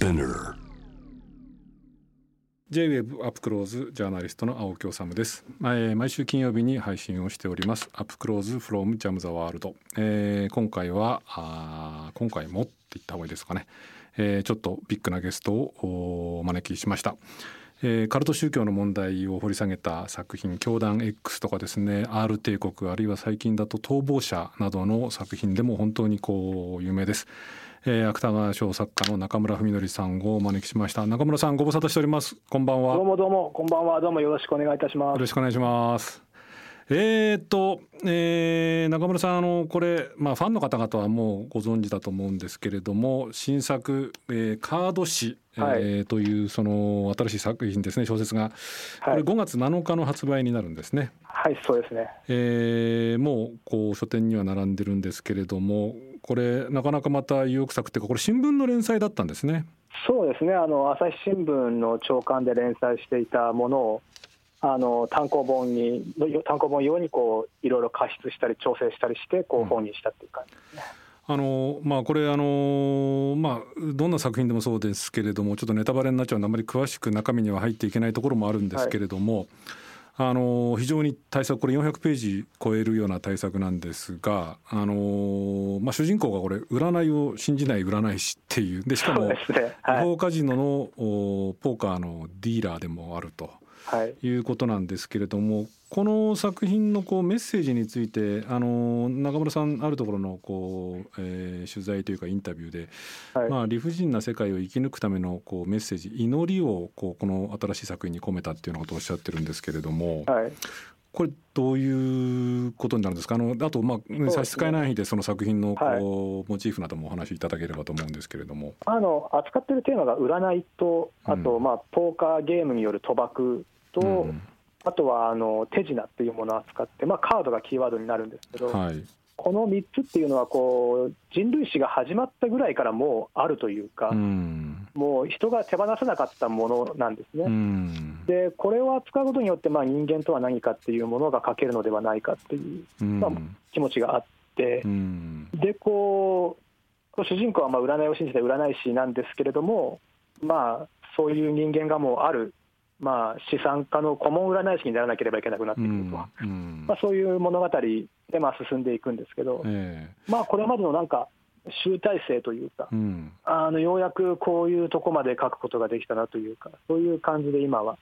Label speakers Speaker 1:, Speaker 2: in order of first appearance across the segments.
Speaker 1: Spinner
Speaker 2: J-WEB アップクローズジャーナリストの青木治です、えー毎週金曜日に配信をしております。アップクローズ from Jam the World、えー今回はあ今回もって言った方がいいですかね、えーちょっとビッグなゲストをお招きしました。えーカルト宗教の問題を掘り下げた作品「教団 X」とかですね R 帝国あるいは最近だと「逃亡者」などの作品でも本当にこう有名です。えー、芥川賞作家の中村文則さんをお招きしました中村さんご無沙汰しておりますこんばんは
Speaker 3: どうもどうも、こんばんは。どうもよろしくお願いいたします。
Speaker 2: よろしくお願いします。えーっと、えー中村さんあのこれ、まあ、ファンの方々はもうご存知だと思うんですけれども新作「えーカード誌」
Speaker 3: はい
Speaker 2: えーというその新しい作品ですね小説がこれ
Speaker 3: はい、
Speaker 2: 5月7日の発売になるんですね。
Speaker 3: はい、そうですね。
Speaker 2: えーもうこう書店には並んでるんですけれどもこれなかなかまた意欲作っていうかこれ新聞の連載だったんですね。
Speaker 3: そうですね。あの朝日新聞の朝刊で連載していたものを。あの単行本に単行本用にこういろいろ加筆したり調整したりしてこう本にしたっていう感じですね。
Speaker 2: あのまあこれあのまあどんな作品でもそうですけれどもちょっとネタバレになっちゃうのであまり詳しく中身には入っていけないところもあるんですけれども、あの非常に対策これ400ページ超えるような対策なんですがあの、まあ、主人公がこれ占いを信じない占い師っていうでしかも
Speaker 3: そうですね。
Speaker 2: 違
Speaker 3: はい
Speaker 2: 法カジノのおポーカーのディーラーでもあると。
Speaker 3: はい。
Speaker 2: いうことなんですけれどもこの作品のこうメッセージについてあの中村さんあるところのこう、えー取材というかインタビューで、
Speaker 3: はい
Speaker 2: まあ、理不尽な世界を生き抜くためのこうメッセージ祈りをこうこの新しい作品に込めたっていうようなことをおっしゃってるんですけれども、
Speaker 3: はい。
Speaker 2: これどういうことになるんですか？あのあと、まあ、
Speaker 3: ね
Speaker 2: 差し支えないでその作品のこう、
Speaker 3: はい
Speaker 2: モチーフなどもお話しいただければと思うんですけれども。
Speaker 3: あの扱ってるテーマが占いとあと、
Speaker 2: うん
Speaker 3: まあポーカーゲームによる賭博と、
Speaker 2: うん
Speaker 3: あとはあの手品っていうものを扱って、まあ、カードがキーワードになるんですけど、
Speaker 2: はい。
Speaker 3: この3つっていうのはこう人類史が始まったぐらいからもうあるというか、
Speaker 2: うん。
Speaker 3: もう人が手放せなかったものなんですね。
Speaker 2: うん。
Speaker 3: でこれを扱うことによって、まあ、人間とは何かっていうものが書けるのではないかっていう
Speaker 2: うん。
Speaker 3: まあ気持ちがあって
Speaker 2: う、ん。
Speaker 3: でこう主人公はまあ占いを信じて占い師なんですけれども、まあ、そういう人間がもうある、まあ、資産家の顧問占い師にならなければいけなくなってくると、
Speaker 2: うん
Speaker 3: まあ、そういう物語でまあ進んでいくんですけど、
Speaker 2: え
Speaker 3: まあ、これまでのなんか集大成というか
Speaker 2: え、うん。
Speaker 3: あのようやくこういうとこまで書くことができたなというか、そういう感じで今は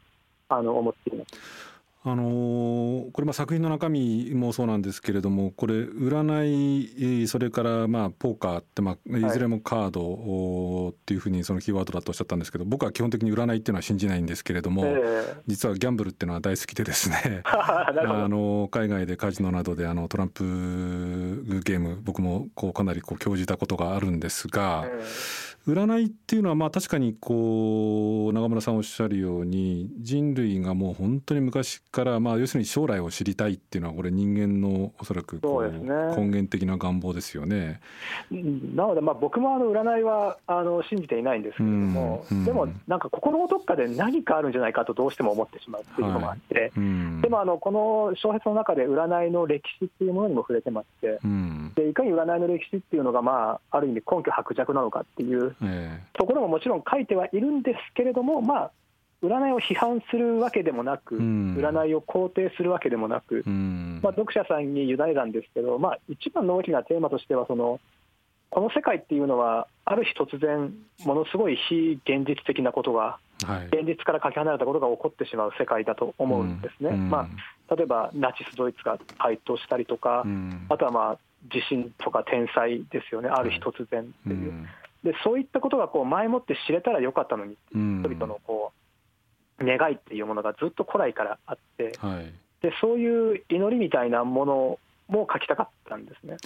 Speaker 3: あの思っています。
Speaker 2: あのーこれまあ作品の中身もそうなんですけれどもこれ占いえーそれからまあポーカーってまあい。ずれもカードっていうふうにそのキーワードだとおっしゃったんですけど僕は基本的に占いっていうのは信じないんですけれども、
Speaker 3: え
Speaker 2: 実はギャンブルっていうのは大好きでですね。あの海外でカジノなどであのトランプゲーム僕もこうかなりこう興じたことがあるんですが。
Speaker 3: え
Speaker 2: 占いっていうのはまあ確かにこう長村さんおっしゃるように人類がもう本当に昔からまあ要するに将来を知りたいっていうのはこれ人間のおそらくこう根源的な願望ですよね。
Speaker 3: うんなので、まあ、僕もあの占いはあの信じていないんですけれども、
Speaker 2: うんうん。
Speaker 3: でもなんか心のどっかで何かあるんじゃないかとどうしても思ってしまうっていうのもあって、
Speaker 2: うん、
Speaker 3: でもあのこの小説の中で占いの歴史っていうものにも触れてまして、
Speaker 2: うん。
Speaker 3: でいかに占いの歴史っていうのが、まあ、ある意味根拠薄弱なのかっていう
Speaker 2: え
Speaker 3: ところももちろん書いてはいるんですけれども、まあ、占いを批判するわけでもなく、
Speaker 2: うん。
Speaker 3: 占いを肯定するわけでもなく
Speaker 2: え、うん。
Speaker 3: まあ、読者さんに委ねたんですけど、まあ、一番の大きなテーマとしてはその、この世界っていうのは、ある日突然、ものすごい非現実的なことが、
Speaker 2: はい。
Speaker 3: 現実からかけ離れたことが起こってしまう世界だと思うんですね。
Speaker 2: うん。
Speaker 3: まあ、例えばナチス・ドイツが台頭したりとか、
Speaker 2: うん。
Speaker 3: あとはまあ地震とか天災ですよね、ある日突然っていう。
Speaker 2: うん
Speaker 3: でそういったことがこう前もって知れたらよかったのに、
Speaker 2: うん。
Speaker 3: 人々のこう願いっていうものがずっと古来からあって、
Speaker 2: はい。
Speaker 3: でそういう祈りみたいなものも書きたかったんですね。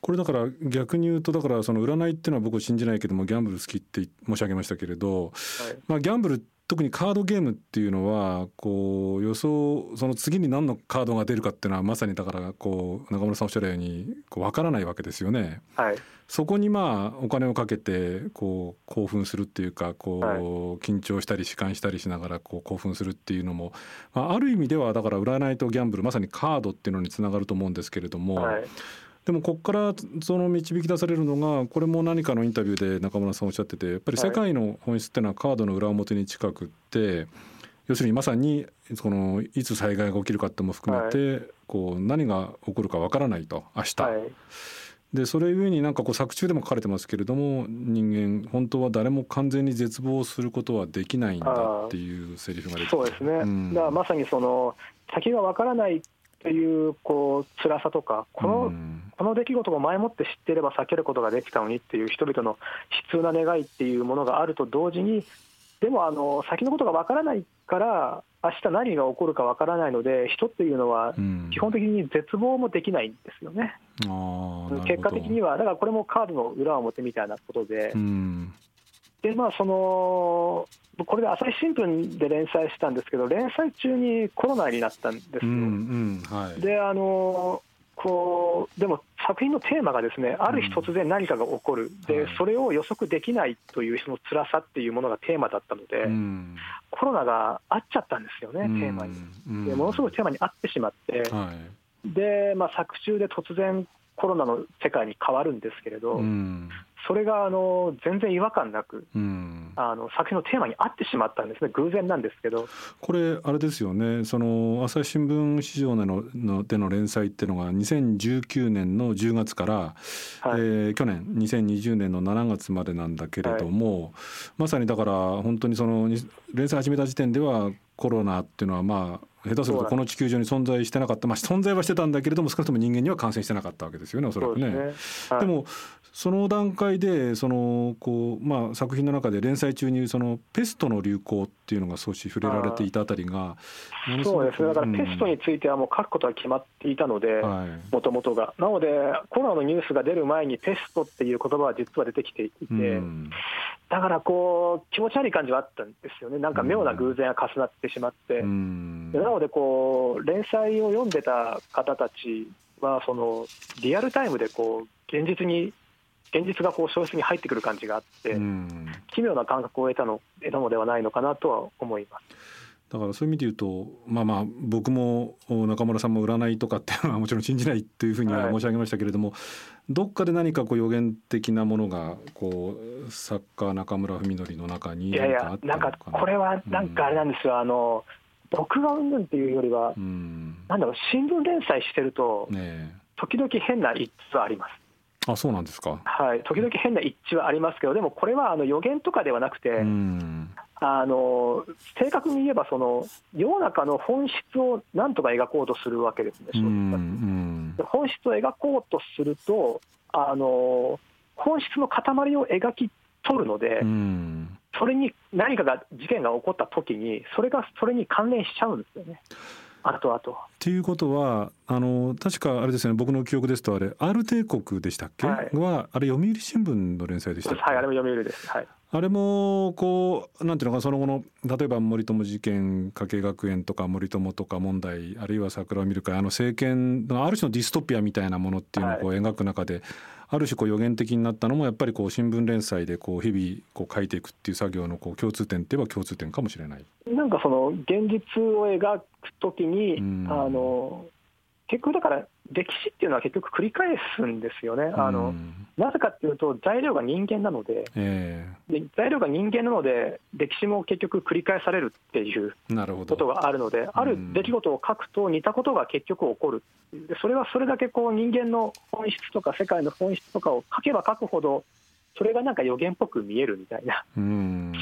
Speaker 2: これだから逆に言うとだからその占いっていうのは僕信じないけどもギャンブル好きって申し上げましたけれど、
Speaker 3: はい。
Speaker 2: まあ、ギャンブル特にカードゲームっていうのはこう予想その次に何のカードが出るかっていうのはまさにだからこう中村さんおっしゃるようにこう分からないわけですよね。
Speaker 3: はい。
Speaker 2: そこにまあお金をかけてこう興奮するっていうかこう
Speaker 3: はい。
Speaker 2: 緊張したり弛緩したりしながらこう興奮するっていうのも、まあ、ある意味ではだから占いとギャンブルまさにカードっていうのにつながると思うんですけれども、
Speaker 3: はい
Speaker 2: でもここからその導き出されるのがこれも何かのインタビューで中村さんおっしゃっててやっぱり世界の本質っていうのはカードの裏表に近くって要するにまさにそのいつ災害が起きるかっても含めてこう何が起こるかわからないと明日。でそれゆえになんかこう作中でも書かれてますけれども人間本当は誰も完全に絶望することはできないんだっていうセリフが出て
Speaker 3: そうですね、うん、だからまさにその先がわからないっていうこう辛さとかこの、うん、この出来事を前もって知っていれば避けることができたのにっていう人々の悲痛な願いっていうものがあると同時にでもあの先のことがわからないから明日何が起こるかわからないので人っていうのは基本的に絶望もできないんですよね。うん、結果的にはだからこれもカードの裏表みたいなことで。うんでまあ、そのこれで朝日新聞で連載したんですけど連載中にコロナになったんですよ。うんうんはい、であのこうでも作品のテーマがですねある日突然何かが起こる、でそれを予測できないというその辛さっていうものがテーマだったので、コロナが合っちゃったんですよね、テーマに。でものすごいテーマに合ってしまって、でまあ、作中で突然コロナの世界に変わるんですけれど、それがあの全然違和感なく、うん、あの作品のテーマに合ってしまったんですね、偶然なんですけど。
Speaker 2: これ、あれですよね、その朝日新聞市場でののでの連載っていうのが、2019年の10月から、はい、えー、去年、2020年の7月までなんだけれども、はい、まさにだから、本当にその連載始めた時点では、コロナっていうのは、まあ、下手するとこの地球上に存在してなかった、まあ、存在はしてたんだけれども少なくとも人間には感染してなかったわけですよねおそらくね。でね。はい、でもその段階でそのこう、まあ、作品の中で連載中にそのペストの流行っていうのが少し触れられていたあたりが
Speaker 3: そうですね。だからペストについてはもう書くことは決まっていたのでもともとが。なのでコロナのニュースが出る前にペストっていう言葉は実は出てきていて、うん、だからこう気持ち悪い感じはあったんですよね。なんか妙な偶然が重なってしまって、うん、なのでこう連載を読んでた方たちはそのリアルタイムでこう現実に現実がこう小説に入ってくる感じがあって、奇妙な感覚を得たの得たのではないのかなとは思います。
Speaker 2: だからそういう意味で言うとまあまあ僕も中村さんも占いとかっていうのはもちろん信じないというふうには申し上げましたけれども、はい、どっかで何かこう予言的なものがこう作家中村文則の中に
Speaker 3: いやいやなんかこれはなんかあれなんですよ、うん、あの僕がうんぬんっていうよりは、うん、なんだろう新聞連載してると、ね、時々変な一通あります。
Speaker 2: あそうなんですか、
Speaker 3: はい、時々変な一致はありますけど、でもこれはあの予言とかではなくて、あの正確に言えばその、世の中の本質をなんとか描こうとするわけですね、本質を描こうとすると、あの本質の塊を描き取るので、それに何かが事件が起こった時に、それがそれに関連しちゃうんですよね。後々。
Speaker 2: っていうことはあの確かあれですね。僕の記憶ですとあれ R 帝国でしたっけ、はい、はあれ読売新聞の連載でしたっけ？
Speaker 3: はいあれも読売です、はい、
Speaker 2: あれもこうなんていうのかその後の例えば森友事件加計学園とか森友とか問題あるいは桜を見る会あの政権のある種のディストピアみたいなものっていうのをこう描く中で、はいある種こう予言的になったのもやっぱりこう新聞連載でこう日々こう書いていくっていう作業のこう共通点っていえば共通点かもしれない。
Speaker 3: なんかその現実を描くときに、あの結局だから歴史っていうのは結局繰り返すんですよね、あのなぜかっていうと、材料が人間なので。えー、で、材料が人間なので、歴史も結局繰り返されるっていうことがあるので、ある出来事を書くと似たことが結局起こる、でそれはそれだけこう人間の本質とか、世界の本質とかを書けば書くほど、それがなんか予言っぽく見えるみたいな、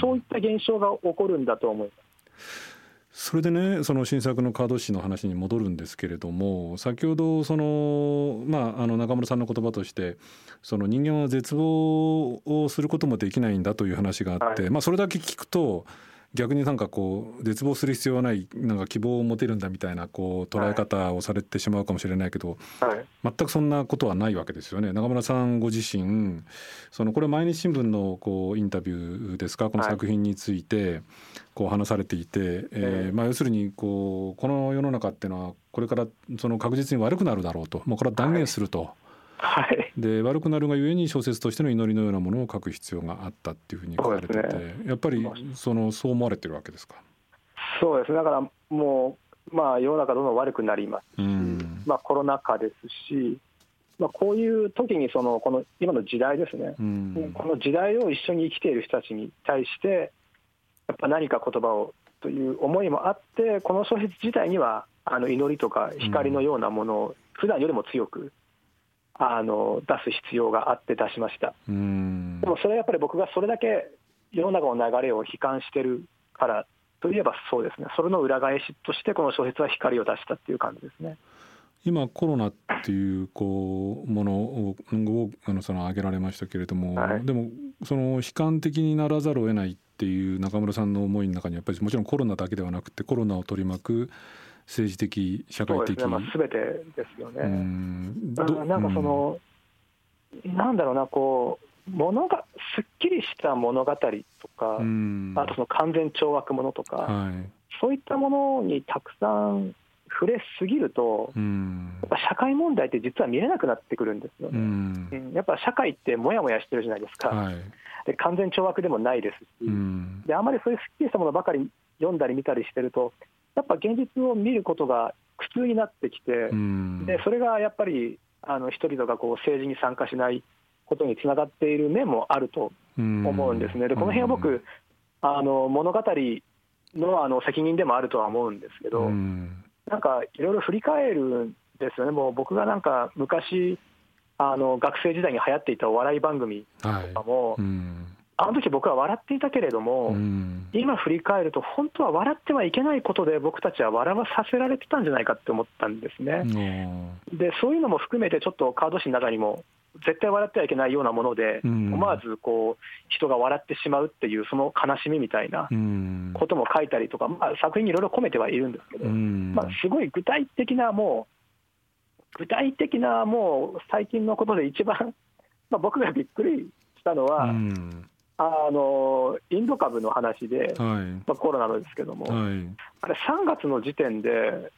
Speaker 3: そういった現象が起こるんだと思います。
Speaker 2: それでねその新作のカード誌の話に戻るんですけれども先ほどその、まあ、あの中村さんの言葉としてその人間は絶望をすることもできないんだという話があって、はい、まあ、それだけ聞くと逆になんかこう絶望する必要はないなんか希望を持てるんだみたいなこう捉え方をされてしまうかもしれないけど、はい、全くそんなことはないわけですよね。中村さんご自身そのこれ毎日新聞のこうインタビューですか？この作品についてこう話されていて、はい、えー、まあ、要するにこうこの世の中っていうのはこれからその確実に悪くなるだろうと。もうこれは断言すると。はいはい、で悪くなるがゆえに小説としての祈りのようなものを書く必要があったっていうふうに書かれてて、ね、やっぱりそのそう思われてるわけですか？
Speaker 3: そうですだからもう、まあ、世の中どんどん悪くなりますし、うん、まあ、コロナ禍ですしまあ、こういう時にそのこの今の時代ですね、
Speaker 2: うん、
Speaker 3: この時代を一緒に生きている人たちに対してやっぱ何か言葉をという思いもあってこの小説自体にはあの祈りとか光のようなものを普段よりも強くあの出す必要があって出しました、でもそれはやっぱり僕がそれだけ世の中の流れを悲観してるからといえばそうですね。それの裏返しとしてこの小説は光を出したっていう感じですね。
Speaker 2: 今コロナっていうこうものをあのその挙げられましたけれども、はい、でもその悲観的にならざるを得ないっていう中村さんの思いの中にやっぱりもちろんコロナだけではなくてコロナを取り巻く政治的社会的。
Speaker 3: ね、まあ、全てですよね。うん。なんかその、うん、なんだろうなこうものがすっきりした物語とか、うん、あとその完全懲悪ものとか、はい、そういったものにたくさん触れすぎると、うん、やっぱ社会問題って実は見えなくなってくるんですよね、うん、やっぱ社会ってもやもやしてるじゃないですか、はい、で完全懲悪でもないですし、うん、であまりそういうすっきりしたものばかり読んだり見たりしてると、やっぱ現実を見ることが苦痛になってきて、でそれがやっぱりあの人々がこう政治に参加しないことにつながっている面もあると思うんですね。でこの辺は僕あの物語のあの責任でもあるとは思うんですけど、なんかいろいろ振り返るんですよね、もう僕がなんか昔、あの学生時代に流行っていたお笑い番組とかも、はい。うん、あの時僕は笑っていたけれども、うん、今振り返ると、本当は笑ってはいけないことで、僕たちは笑わさせられてたんじゃないかって思ったんですね。で、そういうのも含めて、ちょっとカード紙の中にも、絶対笑ってはいけないようなもので、思わずこう人が笑ってしまうっていう、その悲しみみたいなことも書いたりとか、まあ、作品にいろいろ込めてはいるんですけど、まあ、すごい具体的な、もう、具体的なもう最近のことで一番、まあ、僕がびっくりしたのは、あのインド株の話で、はい、まあ、コロナのですけども、はい、あれ、3月の時点で、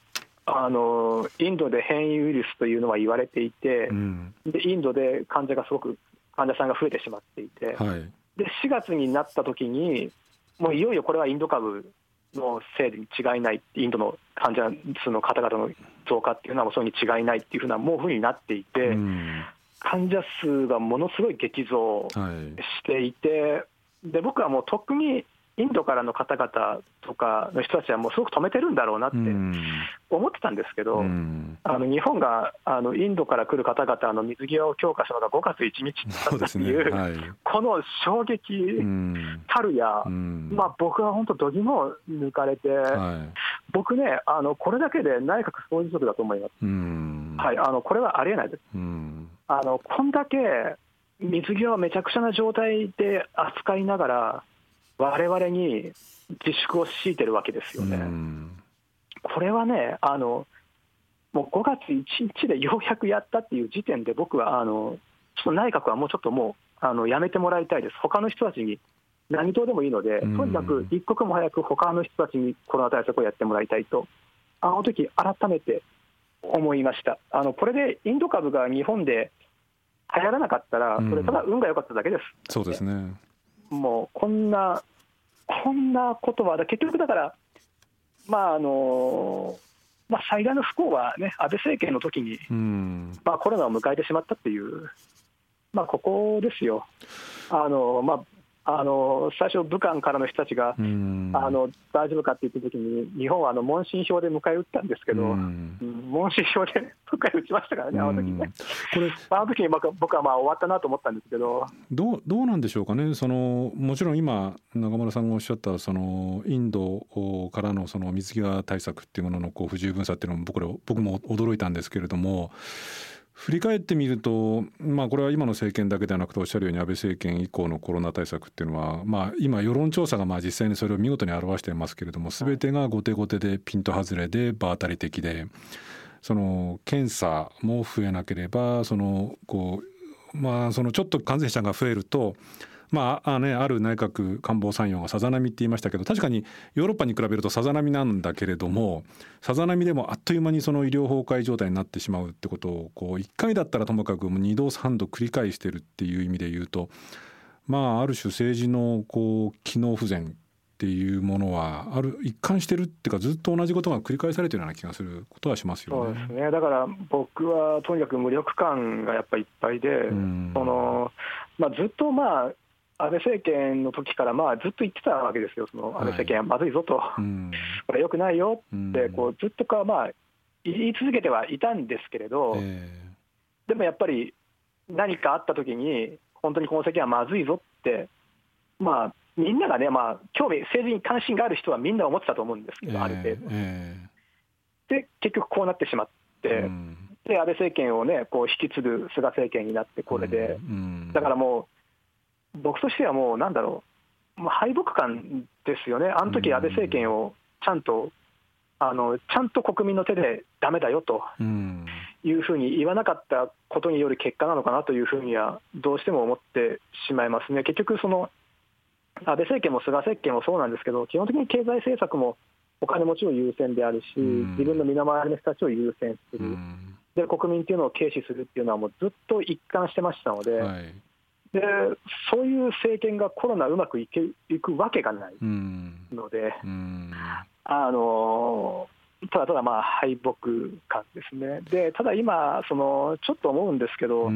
Speaker 3: あのインドで変異ウイルスというのは言われていて、うん、でインドで患者がすごく患者さんが増えてしまっていて、はい、で4月になった時に、もういよいよこれはインド株のせいに違いない、インドの患者数の方々の増加っていうのは、それに違いないっていうふうな、もうふうになっていて、うん、患者数がものすごい激増していて、はい、で僕はもう特にインドからの方々とかの人たちはもうすごく止めてるんだろうなって思ってたんですけど、あの日本があのインドから来る方々の水際を強化したのが5月1日だったっていう、ね。はい、この衝撃たるや、まあ、僕は本当、どぎも抜かれて、はい、僕ねあの、これだけで内閣総辞職だと思います、はい、あのこれはありえないです。あのこんだけ水際をめちゃくちゃな状態で扱いながら、われわれに自粛を強いてるわけですよね。これはねあのもう5月1日でようやくやったっていう時点で、僕はあのちょっと内閣はもうちょっともうあのやめてもらいたいです、他の人たちに何党でもいいので、とにかく一刻も早く他の人たちにコロナ対策をやってもらいたいと、あの時改めて思いました。あのこれでインド株が日本で流行らなかったら、それただ運が良かっただけです。
Speaker 2: そうですね
Speaker 3: もうこんな、こんなことは、結局だから、まああのまあ、最大の不幸はね、安倍政権の時に、まあ、コロナを迎えてしまったっていう、まあ、ここですよ。あのまあ、あの最初、武漢からの人たちが、あの大丈夫かって言ったときに、日本はあの問診票で迎え撃ったんですけど、問診票で 迎え撃ちましたからね、あの時ね。これあの時に僕はまあ終わったなと思ったんですけど
Speaker 2: どうどうなんでしょうかね、そのもちろん今、中村さんがおっしゃったそのインドからのその水際対策っていうもののこう不十分さっていうのも僕ら僕も驚いたんですけれども。振り返ってみると、まあ、これは今の政権だけではなくておっしゃるように安倍政権以降のコロナ対策っていうのは、まあ、今世論調査がまあ実際にそれを見事に表していますけれども全てが後手後手でピント外れで場当たり的でその検査も増えなければそのこうまあそのちょっと感染者が増えるとまああね、ある内閣官房参与がさざ波って言いましたけど確かにヨーロッパに比べるとさざ波なんだけれどもさざ波でもあっという間にその医療崩壊状態になってしまうってことをこう1回だったらともかく2度3度繰り返してるっていう意味で言うとまあある種政治のこう機能不全っっていうものはある一貫してるっていうかずっと同じことが繰り返されてるような気がすることはしますよ
Speaker 3: ね。そうですねだから僕はとにかく無力感がやっぱりいっぱいで、うん、そのまあ、ずっとまあ安倍政権の時からまあずっと言ってたわけですよ、その安倍政権はまずいぞと、はい、これよくないよ。ってこうずっとかまあ言い続けてはいたんですけれど、えー、でもやっぱり何かあった時に本当にこの政権はまずいぞって、まあ、みんながね、まあ、興味、政治に関心がある人はみんな思ってたと思うんですけど、ある程度。えー、で、結局こうなってしまって、うん、で安倍政権をね、こう引き継ぐ菅政権になって、これで、うん。うん、だからもう、僕としてはもう、なんだろう、敗北感ですよね、あの時安倍政権をちゃんと、あのちゃんと国民の手でだめだよと。いうふうに言わなかったことによる結果なのかなというふうにはどうしても思ってしまいますね。結局その安倍政権も菅政権もそうなんですけど、基本的に経済政策もお金持ちを優先であるし、自分の身の回りの人たちを優先する、で国民っていうのを軽視するっていうのは、もうずっと一貫してましたので、はい、でそういう政権がコロナうまくいけいくわけがないので、あのただただまあ敗北感ですね、でただ今、そのちょっと思うんですけど、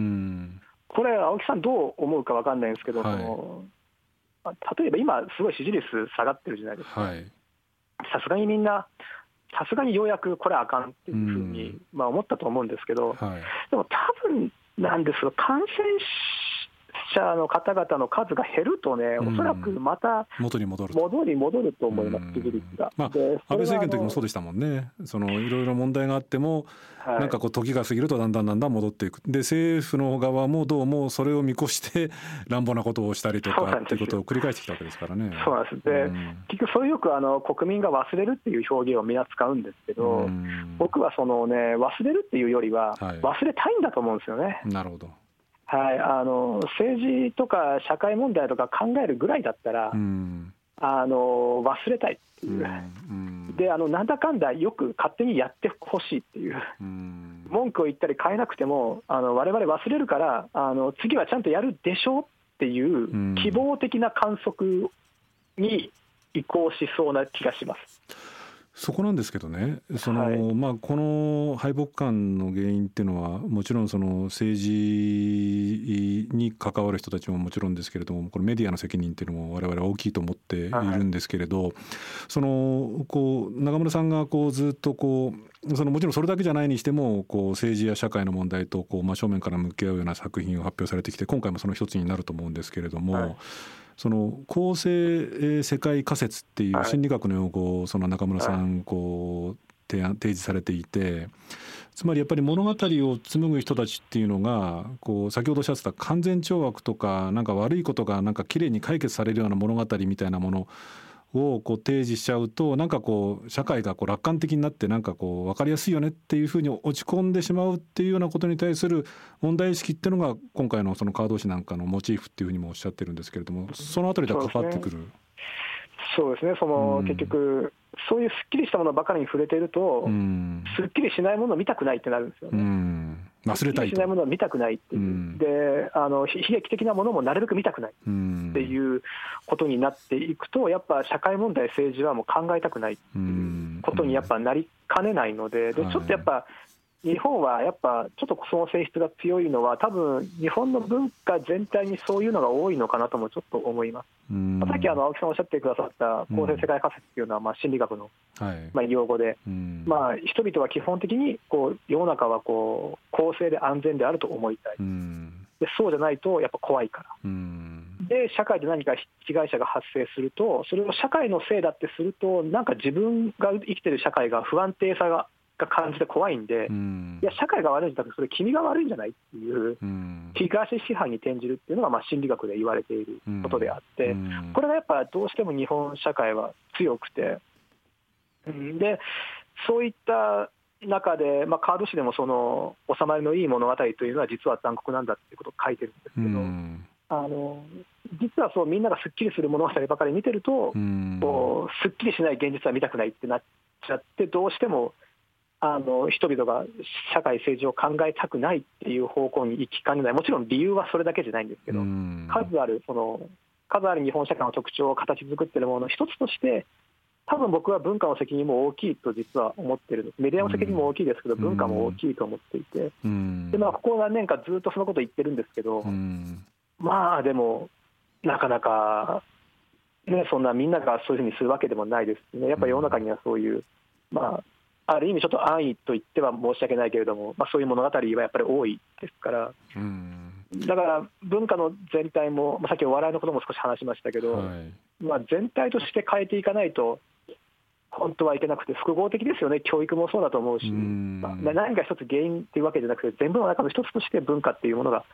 Speaker 3: これ、青木さん、どう思うか分かんないんですけど、はい、例えば今、すごい支持率下がってるじゃないですか、さすがにみんな、さすがにようやくこれあかんっていうふうに、まあ、思ったと思うんですけど、はい、でも多分なんですが、感染者の方々の数が減るとね、おそらくまた
Speaker 2: 元に戻る
Speaker 3: 戻り戻ると思います、支持率が。
Speaker 2: まあ、安倍政権の時もそうでしたもんね、そのいろいろ問題があっても、はい、なんかこう、時が過ぎるとだんだんだんだん戻っていく、で政府の側もどうもそれを見越して、乱暴なことをしたりとかっていうことを繰り返してきたわけですからね。
Speaker 3: そうなんです。で、うん、結局、それよくあの国民が忘れるっていう表現をみんな使うんですけど、うん、僕はその、ね、忘れるっていうよりは、忘れたいんだと思うんですよね。
Speaker 2: なるほど
Speaker 3: はい、あの政治とか社会問題とか考えるぐらいだったら、うん、あの忘れたいっていう、うん。うん、であのなんだかんだよく勝手にやってほしいっていう、文句を言ったり変えなくても、われわれ忘れるからあの、次はちゃんとやるでしょうっていう希望的な観測に移行しそうな気がします。
Speaker 2: そこなんですけどねその、はい、まあ、この敗北感の原因っていうのはもちろんその政治に関わる人たちももちろんですけれどもこのメディアの責任っていうのも我々は大きいと思っているんですけれど、はい、そのこう中村さんがこうずっとこうそのもちろんそれだけじゃないにしてもこう政治や社会の問題とこう真正面から向き合うような作品を発表されてきて今回もその一つになると思うんですけれども。はいその構成世界仮説っていう心理学の用語をその中村さんこう提案提示されていてつまりやっぱり物語を紡ぐ人たちっていうのがこう先ほどおっしゃってた完全懲悪とかなんか悪いことがなんかきれいに解決されるような物語みたいなものをこう提示しちゃうとなんかこう社会がこう楽観的になってなんかこう分かりやすいよねっていうふうに落ち込んでしまうっていうようなことに対する問題意識っていうのが今回のそのカード紙なんかのモチーフっていうふうにもおっしゃってるんですけれどもそのあたりで関わってくる？
Speaker 3: そうですね。その、うん、結局そういうすっきりしたものばかりに触れていると、うん、すっきりしないものを見たくないってなるんですよね。うん
Speaker 2: 忘れたい
Speaker 3: しないものを見たくないっていう、うん、であの悲劇的なものもなるべく見たくない。っていうことになっていくと、やっぱ社会問題、政治はもう考えたくないっていうことにやっぱなりかねないので、でちょっとやっぱ日本はやっぱちょっとその性質が強いのは、多分日本の文化全体にそういうのが多いのかなともちょっと思います。さっきあの青木さんおっしゃってくださった公正世界仮説っていうのはまあ心理学のまあ用語で、まあ人々は基本的にこう世の中はこう公正で安全であると思いたい。でそうじゃないとやっぱ怖いから。で社会で何か被害者が発生すると、それを社会のせいだってすると、なんか自分が生きてる社会が不安定さがが感じて怖いんで、うん、いや、社会が悪いんじゃなくて、それ、君が悪いんじゃないっていう、うん、東支配に転じるっていうのが、まあ、心理学で言われていることであって、うん、これがやっぱどうしても日本社会は強くて、でそういった中で、まあ、カード紙でもその収まりのいい物語というのは、実は残酷なんだっていうことを書いてるんですけど。あの実はそうみんながすっきりする物語ばかり見てると、こうすっきりしない現実は見たくないってなっちゃって、どうしてもあの人々が社会、政治を考えたくないっていう方向に行きかねない、もちろん理由はそれだけじゃないんですけど、数あるその数ある日本社会の特徴を形作っているものの一つとして、多分僕は文化の責任も大きいと実は思ってる。メディアの責任も大きいですけど、
Speaker 2: うん。
Speaker 3: 文化も大きいと思っていて、
Speaker 2: うん。
Speaker 3: でまあ、ここ何年かずっとそのこと言ってるんですけど、
Speaker 2: うん。
Speaker 3: まあでも、なかなか、ね、そんなみんながそういうふうにするわけでもないですしね、やっぱり世の中にはそういう、まあ、ある意味、ちょっと安易と言っては申し訳ないけれども、まあ、そういう物語はやっぱり多いですから、
Speaker 2: うん。
Speaker 3: だから文化の全体も、まあ、さっきお笑いのことも少し話しましたけど、
Speaker 2: はい。
Speaker 3: まあ、全体として変えていかないと、本当はいけなくて、複合的ですよね、教育もそうだと思うし、
Speaker 2: うん。
Speaker 3: まあ、何か一つ原因っていうわけじゃなくて、全部の中の一つとして文化っていうものが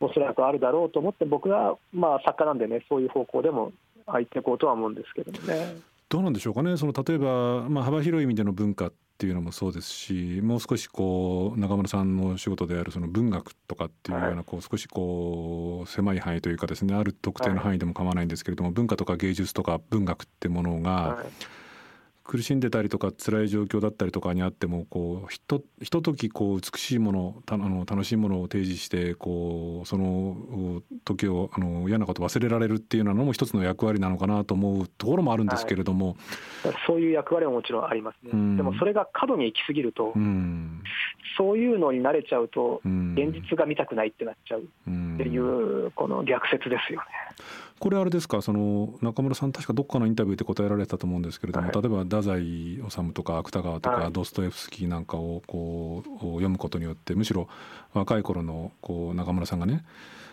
Speaker 3: おそらくあるだろうと思って、僕はまあ作家なんでね、そういう方向でも入っていこうとは思うんですけどもね。
Speaker 2: どうなんでしょうかね。その例えば、まあ、幅広い意味での文化っていうのもそうですしもう少しこう中村さんの仕事であるその文学とかっていうようなこう少しこう狭い範囲というかですねある特定の範囲でも構わないんですけれども文化とか芸術とか文学ってものが
Speaker 3: はい
Speaker 2: 苦しんでたりとか辛い状況だったりとかにあってもこうひとひとときこう美しいものたあの楽しいものを提示してこうそのう時をあの嫌なことを忘れられるっていうのも一つの役割なのかなと思うところもあるんですけれども、
Speaker 3: そういう役割ももちろんありますね、
Speaker 2: うん。
Speaker 3: でもそれが過度に行き過ぎると、
Speaker 2: うん
Speaker 3: そういうのに慣れちゃうと、
Speaker 2: うん。
Speaker 3: 現実が見たくないってなっちゃう
Speaker 2: うん
Speaker 3: っていう、この逆説ですよね。
Speaker 2: これあれですか？その中村さん確かどっかのインタビューで答えられたと思うんですけれども、
Speaker 3: はい。
Speaker 2: 例えば太宰治とか芥川とか
Speaker 3: はい。
Speaker 2: ドストエフスキーなんかをこう読むことによってむしろ若い頃のこう中村さんがね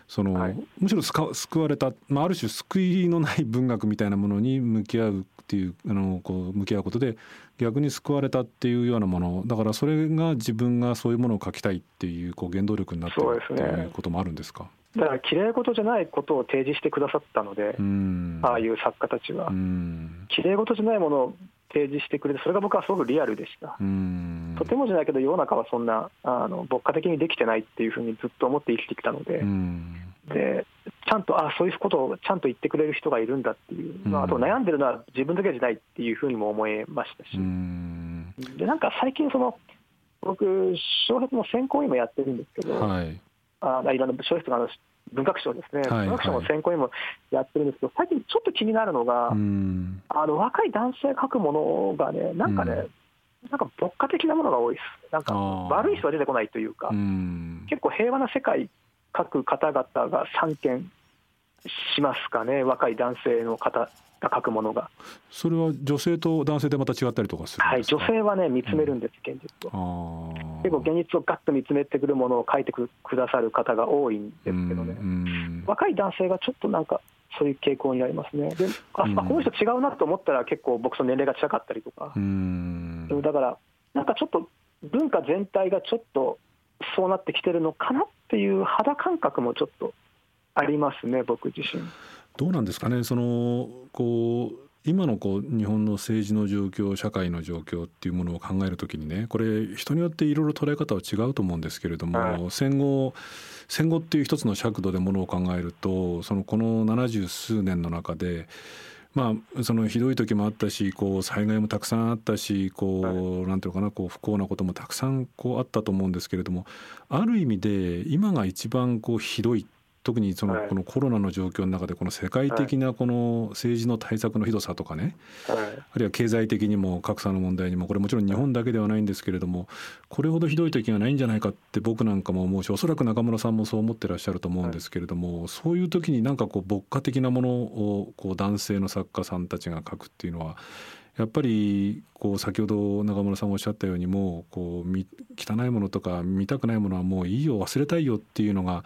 Speaker 2: その、
Speaker 3: はい。
Speaker 2: むしろ救われた、まあ、ある種救いのない文学みたいなものに向き合うっていうあのこう向き合うことで逆に救われたっていうようなもの。だからそれが自分がそういうものを書きたいっていうこう原動力になってる
Speaker 3: そうですね。
Speaker 2: っていうこともあるんですか？
Speaker 3: だから、きれい事じゃないことを提示してくださったので、
Speaker 2: うん。
Speaker 3: ああいう作家たちは。
Speaker 2: う。ん。
Speaker 3: きれい事じゃないものを提示してくれて、それが僕はすごくリアルでした。
Speaker 2: うん。
Speaker 3: とてもじゃないけど、世の中はそんなあの牧歌的にできてないっていうふうにずっと思って生きてきたので、
Speaker 2: うん。
Speaker 3: でちゃんと、あそういうことをちゃんと言ってくれる人がいるんだっていう、まあ、あと悩んでるのは自分だけじゃないっていうふうにも思いましたし、
Speaker 2: うん。
Speaker 3: でなんか最近その、僕、小説の選考委員もやってるんですけど、
Speaker 2: はい。
Speaker 3: あいろんな小説の文学賞ですね、
Speaker 2: はい
Speaker 3: 文学賞の選考委員もやってるんですけど、最近ちょっと気になるのが、
Speaker 2: うん。
Speaker 3: あの若い男性が書くものがね、なんかね、
Speaker 2: うん。
Speaker 3: なんか牧歌的なものが多いです、なんか悪い人は出てこないというか、
Speaker 2: うん。
Speaker 3: 結構平和な世界書く方々が散見しますかね、若い男性の方が書くものが。
Speaker 2: それは女性と男性でまた違ったりとかするん
Speaker 3: はい、
Speaker 2: ですか、
Speaker 3: 女性はね、見つめるんです、現実を。結構、現実をガッと見つめてくるものを書いてくくださる方が多いんですけどね。
Speaker 2: うん
Speaker 3: 若い男性がちょっとなんか、そういう傾向になりますね。で、あ、
Speaker 2: う
Speaker 3: この人違うなと思ったら、結構僕と年齢が近かったりとか
Speaker 2: う、ん
Speaker 3: だから、なんかちょっと文化全体がちょっとそうなってきてるのかなっていう肌感覚もちょっとありますね、僕自身。
Speaker 2: どうなんですかね？そのこう今のこう日本の政治の状況社会の状況っていうものを考えるときにねこれ人によっていろいろ捉え方は違うと思うんですけれども、
Speaker 3: はい。
Speaker 2: 戦後戦後っていう一つの尺度でものを考えるとそのこの七十数年の中でまあそのひどい時もあったしこう災害もたくさんあったしこう、なんていうのかなこう不幸なこともたくさんこうあったと思うんですけれどもある意味で今が一番こうひどい特にその
Speaker 3: はい。
Speaker 2: このコロナの状況の中でこの世界的なこの政治の対策のひどさとかね
Speaker 3: はい。
Speaker 2: あるいは経済的にも格差の問題にもこれもちろん日本だけではないんですけれどもこれほどひどい時がないんじゃないかって僕なんかも思うしおそらく中村さんもそう思ってらっしゃると思うんですけれどもそういう時になんかこう牧歌的なものをこう男性の作家さんたちが書くっていうのはやっぱりこう先ほど中村さんがおっしゃったようにもうこうみ汚いものとか見たくないものはもういいよ忘れたいよっていうのがやっ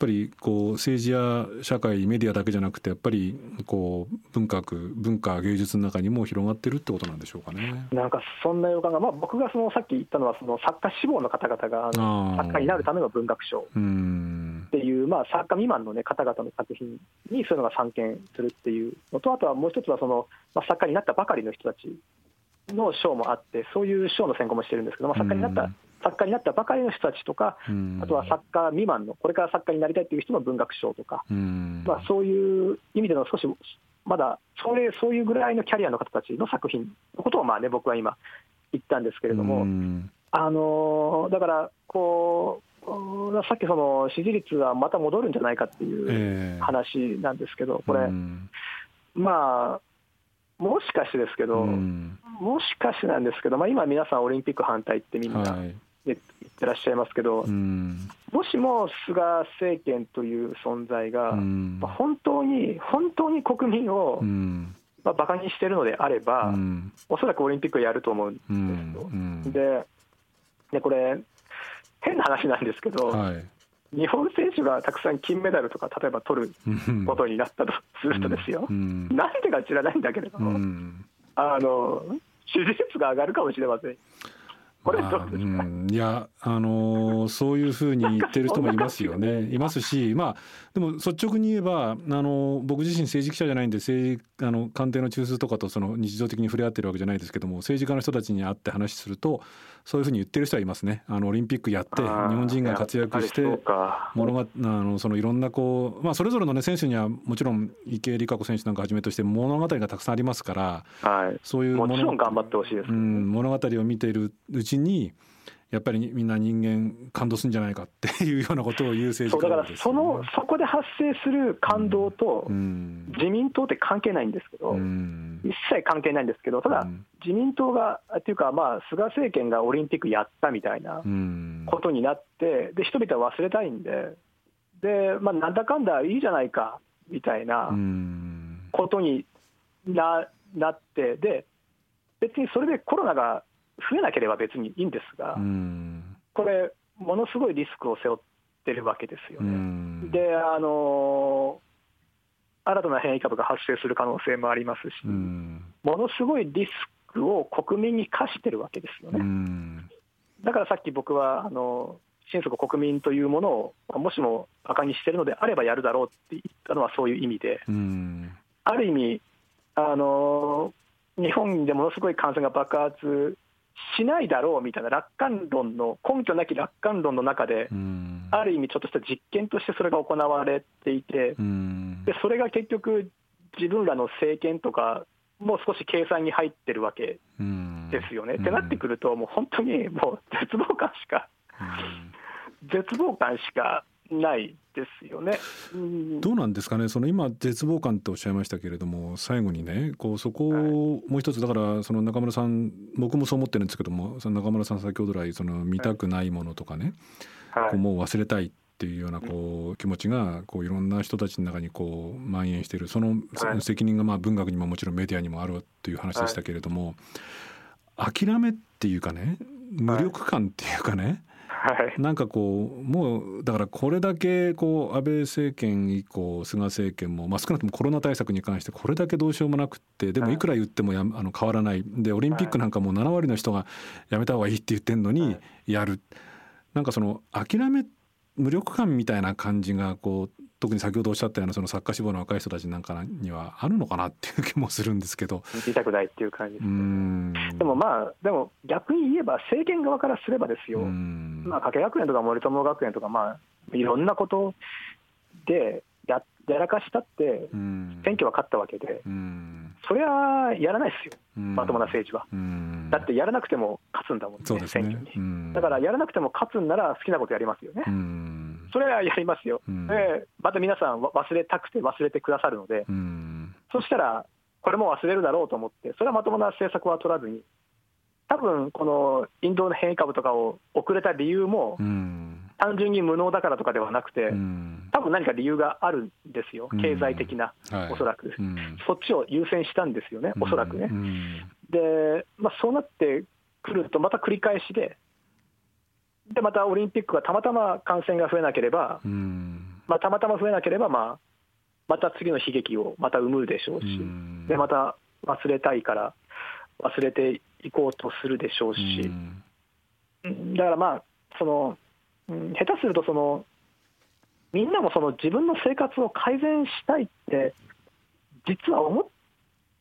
Speaker 2: ぱりこう政治や社会メディアだけじゃなくてやっぱりこう文学文化芸術の中にも広がってるってことなんでしょうかね。
Speaker 3: なんかそんな予感が、まあ、僕がそのさっき言ったのは、その作家志望の方々が作家になるための文学賞。
Speaker 2: うん
Speaker 3: いう、まあ、作家未満の、ね、方々の作品にそういうのが散見するっていうのと、あとはもう一つはその、まあ、作家になったばかりの人たちの賞もあって、そういう賞の選考もしてるんですけど、まあ、作家になった、
Speaker 2: うん
Speaker 3: 作家になったばかりの人たちとか、
Speaker 2: うん
Speaker 3: あとは作家未満の、これから作家になりたいっていう人の文学賞とか、
Speaker 2: うん
Speaker 3: まあ、そういう意味での少し、まだそれそういうぐらいのキャリアの方たちの作品のことをまあ、ね、僕は今、言ったんですけれども、
Speaker 2: うん
Speaker 3: あのーだからこさっきその支持率はまた戻るんじゃないかっていう話なんですけど、これ、まあ、もしかしてですけど、もしかしてなんですけど、まあ、今、皆さんオリンピック反対ってみんな言ってらっしゃいますけど、もしも菅政権という存在が、本当に、本当に国民を、まあ、バカにしてるのであれば、おそらくオリンピックやると思うんですよ。ででこれ変な話なんですけど、はい、日本選手がたくさん金メダルとか、例えば取ることになったとするとですよ、うん、なんでか知らないんだけれども、うん、あの支持率が上がるかもしれません。これどうですか、まあ、うん、いや
Speaker 2: あのー、そういうふうに言ってる人もいますよね。いますしまあでも率直に言えばあの僕自身政治記者じゃないんで政治あの官邸の中枢とかとその日常的に触れ合ってるわけじゃないですけども政治家の人たちに会って話するとそういうふうに言ってる人はいますね。あのオリンピックやって日本人が活躍して物があのそのいろんなこうまあそれぞれのね選手にはもちろん池江璃花子選手なんかはじめとして物語がたくさんありますから、
Speaker 3: はい、そういうもちろん頑張ってほしいです、
Speaker 2: うん、物語を見ているうちに。やっぱりみんな人間感動するんじゃないかっていうようなことを言う政治
Speaker 3: 家、ね、だからそのそこで発生する感動と自民党って関係ないんですけど、一切関係ないんですけどただ自民党がっていうかまあ菅政権がオリンピックやったみたいなことになってで人々は忘れたいんでで、まあ、なんだかんだいいじゃないかみたいなことにななってで別にそれでコロナが増えなければ別にいいんですが、これ、ものすごいリスクを背負ってるわけですよね。であの新たな変異株が発生する可能性もありますし、ものすごいリスクを国民に課してるわけですよね。だからさっき僕はあの心底国民というものをもしも馬鹿にしてるのであればやるだろうって言ったのはそういう意味で、ある意味あの日本でものすごい感染が爆発しないだろうみたいな楽観論の根拠なき楽観論の中で、ある意味ちょっとした実験としてそれが行われていて、でそれが結局自分らの政権とかもう少し計算に入ってるわけですよね。ってなってくるともう本当にもう絶望感しか、絶望感しかないですよね。
Speaker 2: どうなんですかね。その今絶望感とおっしゃいましたけれども最後にねこうそこをもう一つだからその中村さん僕もそう思ってるんですけどもその中村さん先ほど来その見たくないものとかね、はい、こうもう忘れたいっていうようなこう気持ちがこういろんな人たちの中にこう蔓延している。その責任がまあ文学にももちろんメディアにもあるという話でしたけれども、諦めっていうかね無力感っていうかね、はい、なんかこうもうだからこれだけこう安倍政権以降菅政権も、まあ、少なくともコロナ対策に関してこれだけどうしようもなくってでもい。くら言ってもやあの変わらない。でオリンピックなんかも7割の人がやめた方がいいって言ってんのにやる、なんかその諦め無力感みたいな感じがこう特に先ほどおっしゃったようなその作家志望の若い人たちなんかにはあるのかなっていう気もするんですけど。
Speaker 3: 見たくないっていう感じです、ね、でもまあでも逆に言えば政権側からすればですよ。まあ加計学園とか森友学園とかまあいろんなことでややらかしたって選挙は勝ったわけでそれはやらないですよ。まともな政治は。だってやらなくても勝つんだもんね、ね、選挙に。だからやらなくても勝つんなら好きなことやりますよねそれはやりますよ、うん、でまた皆さん忘れたくて忘れてくださるので、うん、そしたら、これも忘れるだろうと思って、それはまともな政策は取らずに、多分このインドの変異株とかを遅れた理由も、単純に無能だからとかではなくて、多分何か理由があるんですよ、経済的な、おそらく、そっちを優先したんですよね、おそらくね。で、まあ、そうなってくると、また繰り返しで、でまたオリンピックがたまたま感染が増えなければ、まあ、たまたま増えなければ、まあ、また次の悲劇をまた生むでしょうし、でまた忘れたいから忘れていこうとするでしょうし、だからまあその、下手するとその、みんなもその自分の生活を改善したいって、実は思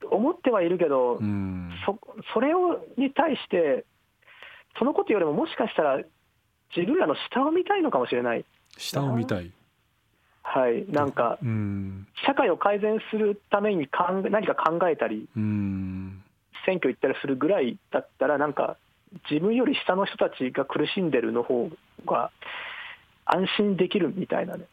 Speaker 3: 思ってはいるけど、そそれをに対して、そのことよりももしかしたら自分らの下を見たいのかもしれない。
Speaker 2: 下を見たい。
Speaker 3: はい、なんか、うん、社会を改善するためにかん何か考えたり、うん、選挙行ったりするぐらいだったら、なんか、自分より下の人たちが苦しんでるの方が安心できるみたいなね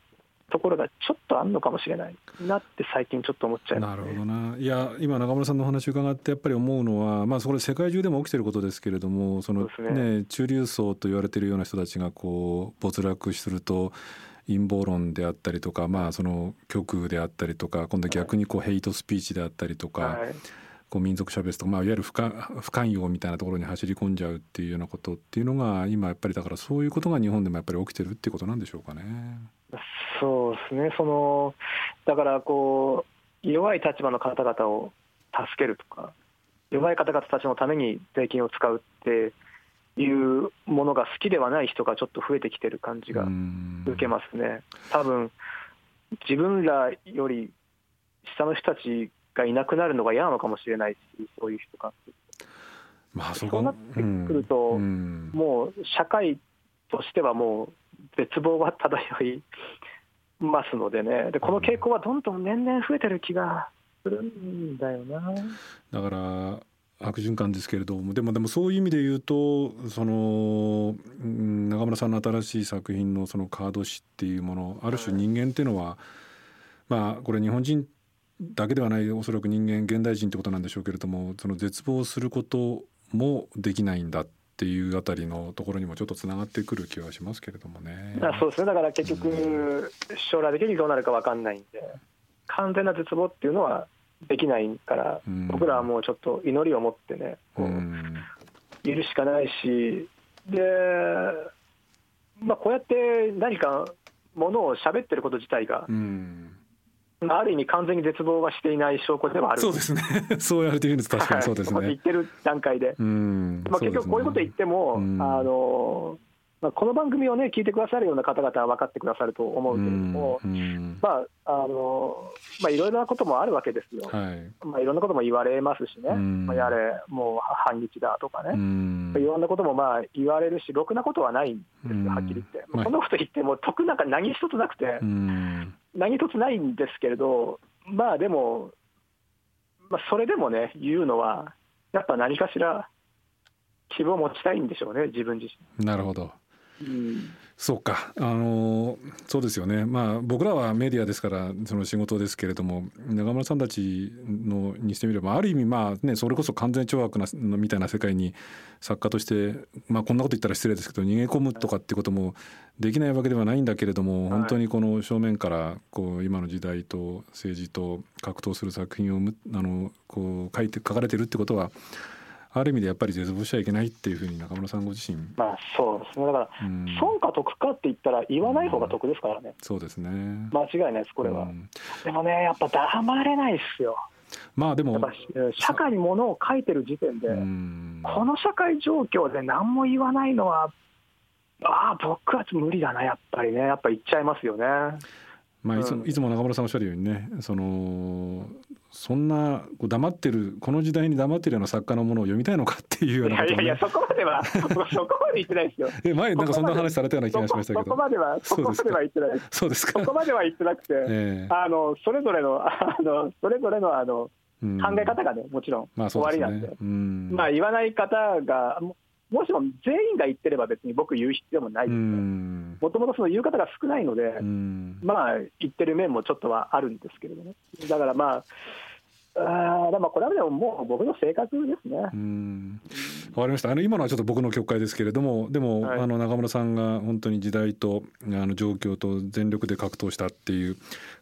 Speaker 3: ところがちょっとあるのかもしれないなって最近ちょっと思っちゃいます、
Speaker 2: ね、なるほどな。いや今中村さんのお話を伺ってやっぱり思うのはまあそれ世界中でも起きてることですけれどもそのね、ね、中流層と言われてるような人たちがこう没落すると陰謀論であったりとかまあその極右であったりとか今度逆にこうヘイトスピーチであったりとか、はいこう民族差別とか、まあ、いわゆる不不寛容みたいなところに走り込んじゃうっていうようなことっていうのが今やっぱりだからそういうことが日本でもやっぱり起きてるっていうことなんでしょうかね。
Speaker 3: そうですねそのだからこう弱い立場の方々を助けるとか弱い方々たちのために税金を使うっていうものが好きではない人がちょっと増えてきてる感じが受けますね。多分自分らより下の人たちがいなくなるのが嫌なのかもしれないしそういう人が。まあ、そそうなってくると、うん、もう社会としてはもう絶望が漂い ますのでねでこの傾向はどんどん年々増えてる気がするんだよな。
Speaker 2: だから悪循環ですけれどもでもでもそういう意味で言うとその中村さんの新しい作品のそのカード詩っていうものある種人間っていうのは、まあこれ日本人だけではないおそらく人間現代人ってことなんでしょうけれどもその絶望することもできないんだっていうあたりのところにもちょっとつながってくる気はしますけれどもね。
Speaker 3: そうですね。だから結局、将来的にどうなるか分かんないんで完全な絶望っていうのはできないから、うん、僕らはもうちょっと祈りを持ってねこう、うん、いるしかないしで、まあ、こうやって何かものを喋ってること自体が、うん、ある意味完全に絶望はしていない証拠ではある。
Speaker 2: そうですね。そうやるというです確かにそうですね、
Speaker 3: 言ってる段階で、まあ、結局こういうこと言っても、あのまあ、この番組をね、聞いてくださるような方々は分かってくださると思うけれども、まあ、あの、まあ、いろいろなこともあるわけですよ。はい。まあ、いろんなことも言われますしね、まあ、やれ、もう反日だとかね、いろんなこともまあ言われるし、ろくなことはないんですよ、はっきり言って。まあ、そんなこと言っても、得なんか何一つなくて、何一つないんですけれど、まあでも、まあ、それでもね、言うのは、やっぱ何かしら希望を持ちたいんでしょうね、自分自身。
Speaker 2: なるほど。そうか。あのそうですよね。まあ僕らはメディアですからその仕事ですけれども中村さんたちのにしてみればある意味まあねそれこそ完全懲悪なみたいな世界に作家としてまあこんなこと言ったら失礼ですけど逃げ込むとかってこともできないわけではないんだけれども本当にこの正面からこう今の時代と政治と格闘する作品をあのこう書いて書かれてるってことはある意味でやっぱり絶望しちゃいけないっていうふうに中村さんご自身。
Speaker 3: まあそうですね。だから、うん、損か得かって言ったら言わない方が得ですからね、うん、
Speaker 2: そうですね。
Speaker 3: 間違いないですこれは、うん、でもねやっぱ黙れないですよ。
Speaker 2: まあでも
Speaker 3: 社会にものを書いてる時点で、この社会状況で何も言わないのはああ僕は無理だなやっぱりね。やっぱ言っちゃいますよね
Speaker 2: まあ、いつもいつも中村さんおっしゃるようにねそのそんな黙ってるこの時代に黙ってるような作家のものを読みたいのかっていうようなこと、
Speaker 3: ね、いやいやそこまでは そこまで言ってないですよ。
Speaker 2: え前なんかそんな話されたような気がしましたけど。
Speaker 3: そこまではそこまでは言ってない
Speaker 2: そうですか。
Speaker 3: そこまでは言ってなくて、えー、あのそれぞれの あのそれぞれのあの、考え方がねもちろん、まあ、終わりなんで、まあ言わない方がもしも全員が言ってれば別に僕言う必要もないもともとその言う方が少ないので、まあ言ってる面もちょっとはあるんですけれども、ね、だからまああまあこれはでももう僕の生活ですね。わか
Speaker 2: りました。あの今のはちょっと僕の曲解ですけれどもでも、はい、あの中村さんが本当に時代とあの状況と全力で格闘したっていう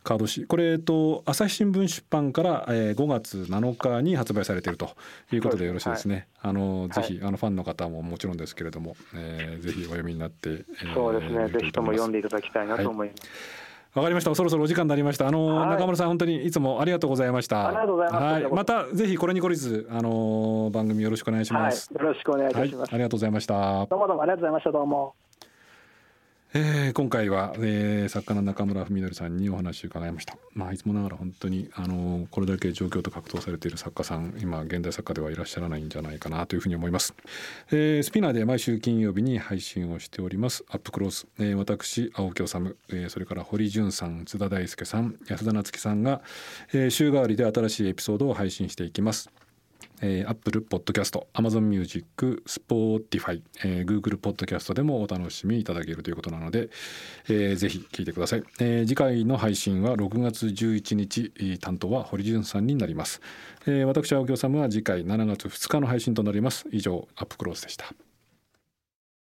Speaker 2: カード誌これ、えっと、朝日新聞出版から、えー、5月7日に発売されているということでよろしいですね。はい、あのぜひ、あのファンの方ももちろんですけれども、えー、ぜひお読みになって、え
Speaker 3: ー、そうですねぜひとも読んでいただきたいなと思います。
Speaker 2: わかりました。そろそろお時間になりました。あの、はい、中村さん本当にいつもありがとうございました。
Speaker 3: ありがとうございます。はい、
Speaker 2: またぜひこれに懲りずあの番組よろしくお願いします、
Speaker 3: はい、よろしくお願いします、
Speaker 2: ありがとうございました。
Speaker 3: どうもどうもありがとうございました。どうも。
Speaker 2: えー、今回は、えー、作家の中村文則さんにお話を伺いました。まあいつもながら本当にあのこれだけ状況と格闘されている作家さん今現代作家ではいらっしゃらないんじゃないかなというふうに思います。えー、スピナーで毎週金曜日に配信をしておりますアップクロース、えー、私青木治、えー、それから堀潤さん津田大輔さん安田夏樹さんが、えー、週替わりで新しいエピソードを配信していきます。えー、Apple Podcast、Amazon Music、Spotify、えー、Google Podcast でもお楽しみいただけるということなので、えー、ぜひ聞いてください、えー、次回の配信は6月11日担当は堀潤さんになります、えー、私青木治は次回7月2日の配信となります。以上アップクローズでした。